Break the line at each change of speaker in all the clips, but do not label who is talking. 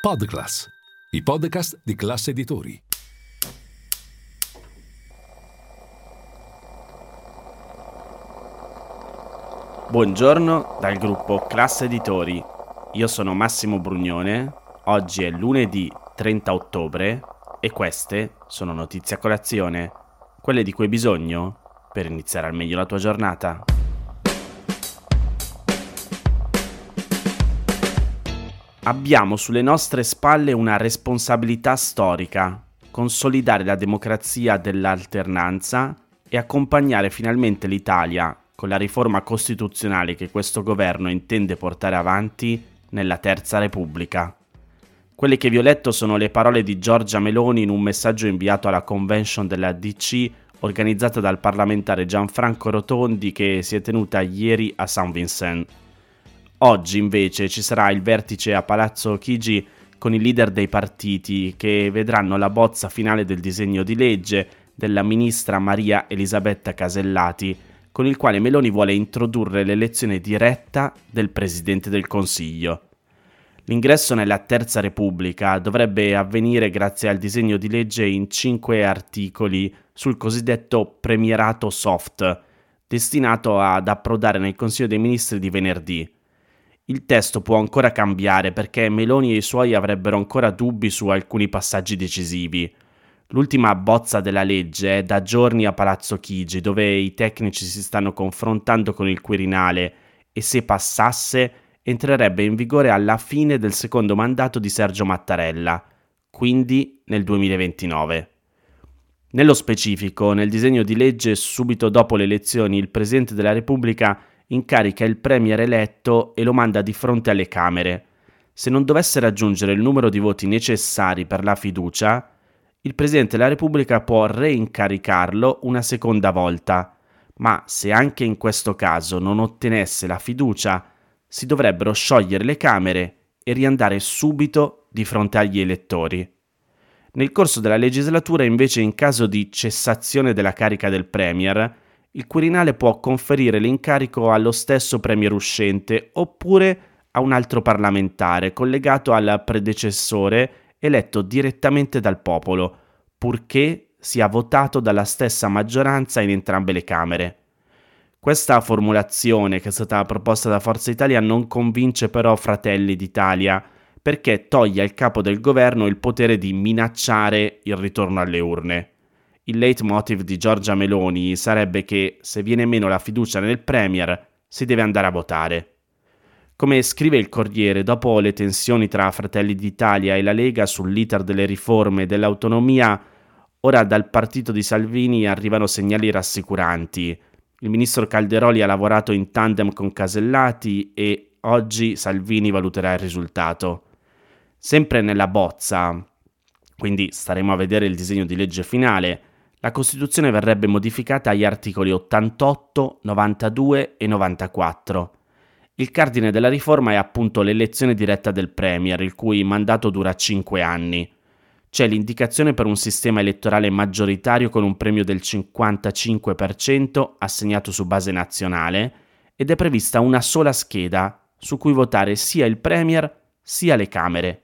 Podclass, i podcast di classe editori.
Buongiorno dal gruppo Classe Editori. Io sono Massimo Brugnone. Oggi è lunedì 30 ottobre e queste sono notizie a colazione, quelle di cui hai bisogno per iniziare al meglio la tua giornata. Abbiamo sulle nostre spalle una responsabilità storica, consolidare la democrazia dell'alternanza e accompagnare finalmente l'Italia con la riforma costituzionale che questo governo intende portare avanti nella Terza Repubblica. Quelle che vi ho letto sono le parole di Giorgia Meloni in un messaggio inviato alla convention della DC organizzata dal parlamentare Gianfranco Rotondi che si è tenuta ieri a San Vincent. Oggi invece ci sarà il vertice a Palazzo Chigi con i leader dei partiti che vedranno la bozza finale del disegno di legge della ministra Maria Elisabetta Casellati, con il quale Meloni vuole introdurre l'elezione diretta del Presidente del Consiglio. L'ingresso nella Terza Repubblica dovrebbe avvenire grazie al disegno di legge in cinque articoli sul cosiddetto premierato soft, destinato ad approdare nel Consiglio dei Ministri di venerdì. Il testo può ancora cambiare perché Meloni e i suoi avrebbero ancora dubbi su alcuni passaggi decisivi. L'ultima bozza della legge è da giorni a Palazzo Chigi, dove i tecnici si stanno confrontando con il Quirinale e se passasse entrerebbe in vigore alla fine del secondo mandato di Sergio Mattarella, quindi nel 2029. Nello specifico, nel disegno di legge subito dopo le elezioni il Presidente della Repubblica incarica il Premier eletto e lo manda di fronte alle Camere. Se non dovesse raggiungere il numero di voti necessari per la fiducia, il Presidente della Repubblica può reincaricarlo una seconda volta, ma se anche in questo caso non ottenesse la fiducia, si dovrebbero sciogliere le Camere e riandare subito di fronte agli elettori. Nel corso della legislatura, invece, in caso di cessazione della carica del Premier, il Quirinale può conferire l'incarico allo stesso Premier uscente oppure a un altro parlamentare collegato al predecessore eletto direttamente dal popolo, purché sia votato dalla stessa maggioranza in entrambe le Camere. Questa formulazione che è stata proposta da Forza Italia non convince però Fratelli d'Italia, perché toglie al capo del governo il potere di minacciare il ritorno alle urne. Il leitmotiv di Giorgia Meloni sarebbe che se viene meno la fiducia nel Premier si deve andare a votare. Come scrive il Corriere, dopo le tensioni tra Fratelli d'Italia e la Lega sull'iter delle riforme dell'autonomia, ora dal partito di Salvini arrivano segnali rassicuranti. Il ministro Calderoli ha lavorato in tandem con Casellati e oggi Salvini valuterà il risultato. Sempre nella bozza, quindi staremo a vedere il disegno di legge finale, la Costituzione verrebbe modificata agli articoli 88, 92 e 94. Il cardine della riforma è appunto l'elezione diretta del Premier, il cui mandato dura 5 anni. C'è l'indicazione per un sistema elettorale maggioritario con un premio del 55% assegnato su base nazionale ed è prevista una sola scheda su cui votare sia il Premier sia le Camere.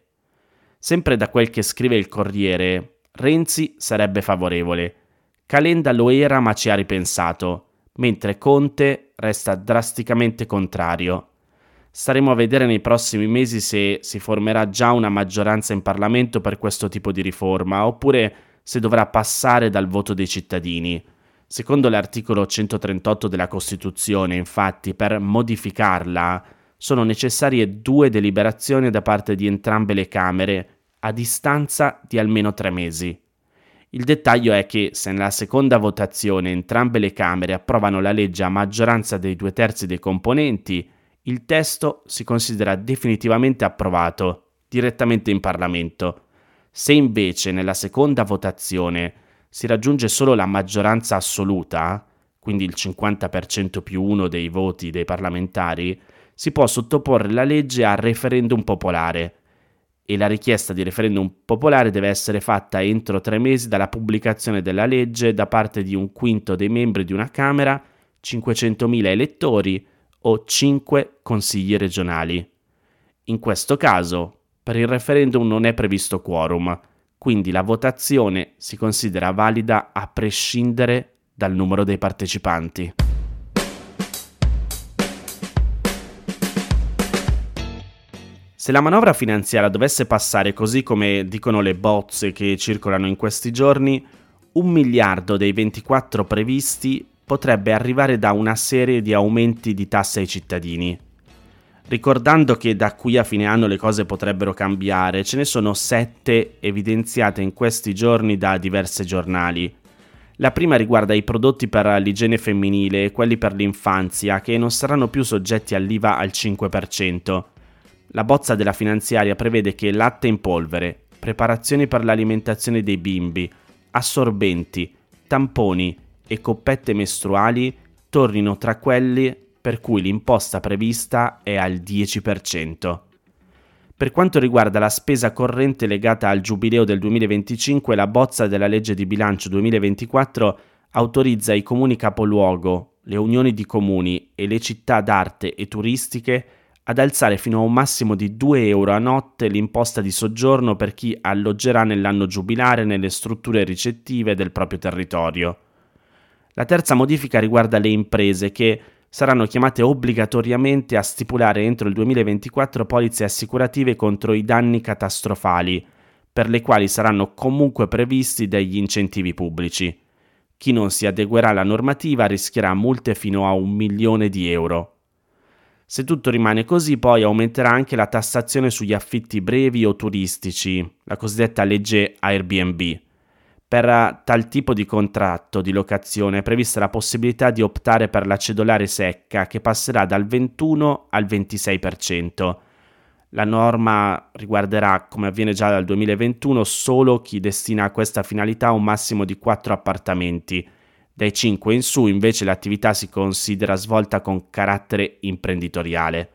Sempre da quel che scrive il Corriere, Renzi sarebbe favorevole Calenda lo era ma ci ha ripensato, mentre Conte resta drasticamente contrario. Staremo a vedere nei prossimi mesi se si formerà già una maggioranza in Parlamento per questo tipo di riforma, oppure se dovrà passare dal voto dei cittadini. Secondo l'articolo 138 della Costituzione, infatti, per modificarla sono necessarie due deliberazioni da parte di entrambe le Camere, a distanza di almeno tre mesi. Il dettaglio è che se nella seconda votazione entrambe le Camere approvano la legge a maggioranza dei due terzi dei componenti, il testo si considera definitivamente approvato direttamente in Parlamento. Se invece nella seconda votazione si raggiunge solo la maggioranza assoluta, quindi il 50% più uno dei voti dei parlamentari, si può sottoporre la legge a referendum popolare e la richiesta di referendum popolare deve essere fatta entro tre mesi dalla pubblicazione della legge da parte di un quinto dei membri di una Camera, 500.000 elettori o 5 consigli regionali. In questo caso, Per il referendum non è previsto quorum, quindi la votazione si considera valida a prescindere dal numero dei partecipanti. Se la manovra finanziaria dovesse passare così come dicono le bozze che circolano in questi giorni, un miliardo dei 24 previsti potrebbe arrivare da una serie di aumenti di tasse ai cittadini. Ricordando che da qui a fine anno le cose potrebbero cambiare, ce ne sono sette evidenziate in questi giorni da diversi giornali. La prima riguarda i prodotti per l'igiene femminile e quelli per l'infanzia, che non saranno più soggetti all'IVA al 5%. La bozza della finanziaria prevede che latte in polvere, preparazioni per l'alimentazione dei bimbi, assorbenti, tamponi e coppette mestruali tornino tra quelli per cui l'imposta prevista è al 10%. Per quanto riguarda la spesa corrente legata al giubileo del 2025, la bozza della legge di bilancio 2024 autorizza i comuni capoluogo, le unioni di comuni e le città d'arte e turistiche ad alzare fino a un massimo di 2 euro a notte l'imposta di soggiorno per chi alloggerà nell'anno giubilare nelle strutture ricettive del proprio territorio. La terza modifica riguarda le imprese che saranno chiamate obbligatoriamente a stipulare entro il 2024 polizze assicurative contro i danni catastrofali, per le quali saranno comunque previsti degli incentivi pubblici. Chi non si adeguerà alla normativa rischierà multe fino a un milione di euro. Se tutto rimane così, poi aumenterà anche la tassazione sugli affitti brevi o turistici, la cosiddetta legge Airbnb. Per tal tipo di contratto di locazione è prevista la possibilità di optare per la cedolare secca che passerà dal 21 al 26%. La norma riguarderà, come avviene già dal 2021, solo chi destina a questa finalità un massimo di 4 appartamenti dai 5 in su invece l'attività si considera svolta con carattere imprenditoriale.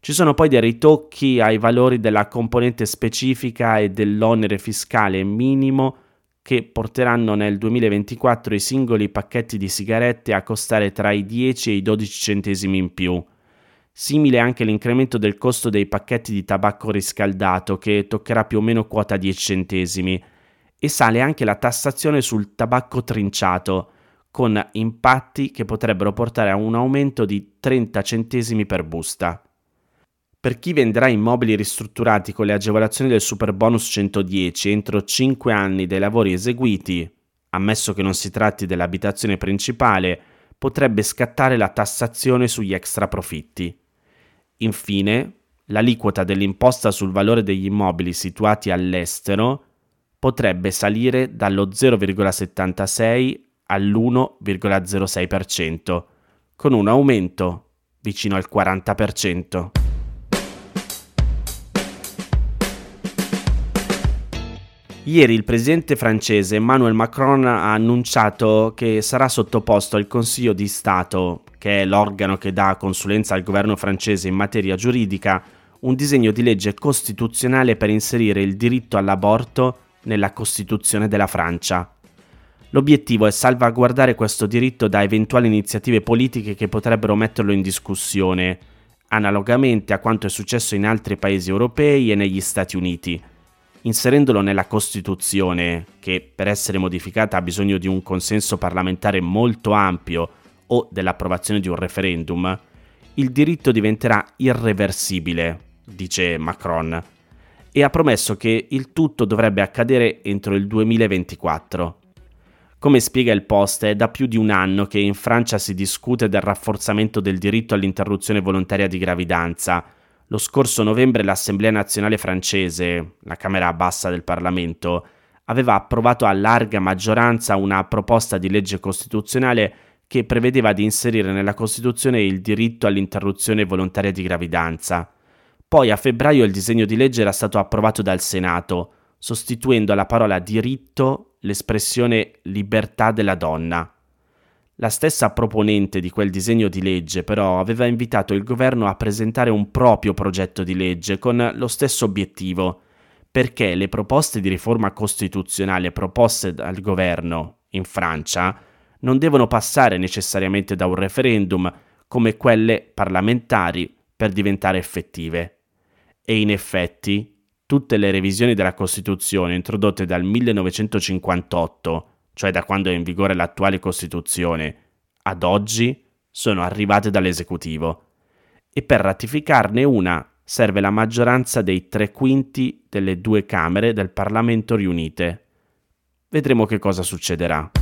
Ci sono poi dei ritocchi ai valori della componente specifica e dell'onere fiscale minimo che porteranno nel 2024 i singoli pacchetti di sigarette a costare tra i 10 e i 12 centesimi in più. Simile anche l'incremento del costo dei pacchetti di tabacco riscaldato che toccherà più o meno quota 10 centesimi e sale anche la tassazione sul tabacco trinciato, con impatti che potrebbero portare a un aumento di 30 centesimi per busta. Per chi venderà immobili ristrutturati con le agevolazioni del super bonus 110 entro 5 anni dai lavori eseguiti, ammesso che non si tratti dell'abitazione principale, potrebbe scattare la tassazione sugli extra profitti. Infine, l'aliquota dell'imposta sul valore degli immobili situati all'estero potrebbe salire dallo 0,76 all'1,06%, con un aumento vicino al 40%. Ieri il presidente francese Emmanuel Macron ha annunciato che sarà sottoposto al Consiglio di Stato, che è l'organo che dà consulenza al governo francese in materia giuridica, un disegno di legge costituzionale per inserire il diritto all'aborto nella Costituzione della Francia. L'obiettivo è salvaguardare questo diritto da eventuali iniziative politiche che potrebbero metterlo in discussione, analogamente a quanto è successo in altri paesi europei e negli Stati Uniti. Inserendolo nella Costituzione, che per essere modificata ha bisogno di un consenso parlamentare molto ampio o dell'approvazione di un referendum, il diritto diventerà irreversibile, dice Macron e ha promesso che il tutto dovrebbe accadere entro il 2024. Come spiega il Post, è da più di un anno che in Francia si discute del rafforzamento del diritto all'interruzione volontaria di gravidanza. Lo scorso novembre l'Assemblea nazionale francese, la Camera bassa del Parlamento, aveva approvato a larga maggioranza una proposta di legge costituzionale che prevedeva di inserire nella Costituzione il diritto all'interruzione volontaria di gravidanza. Poi a febbraio il disegno di legge era stato approvato dal Senato, sostituendo alla parola diritto l'espressione libertà della donna. La stessa proponente di quel disegno di legge però aveva invitato il governo a presentare un proprio progetto di legge con lo stesso obiettivo, perché le proposte di riforma costituzionale proposte dal governo in Francia non devono passare necessariamente da un referendum come quelle parlamentari per diventare effettive. E in effetti tutte le revisioni della Costituzione introdotte dal 1958, cioè da quando è in vigore l'attuale Costituzione, ad oggi sono arrivate dall'esecutivo. E per ratificarne una serve la maggioranza dei tre quinti delle due Camere del Parlamento riunite. Vedremo che cosa succederà.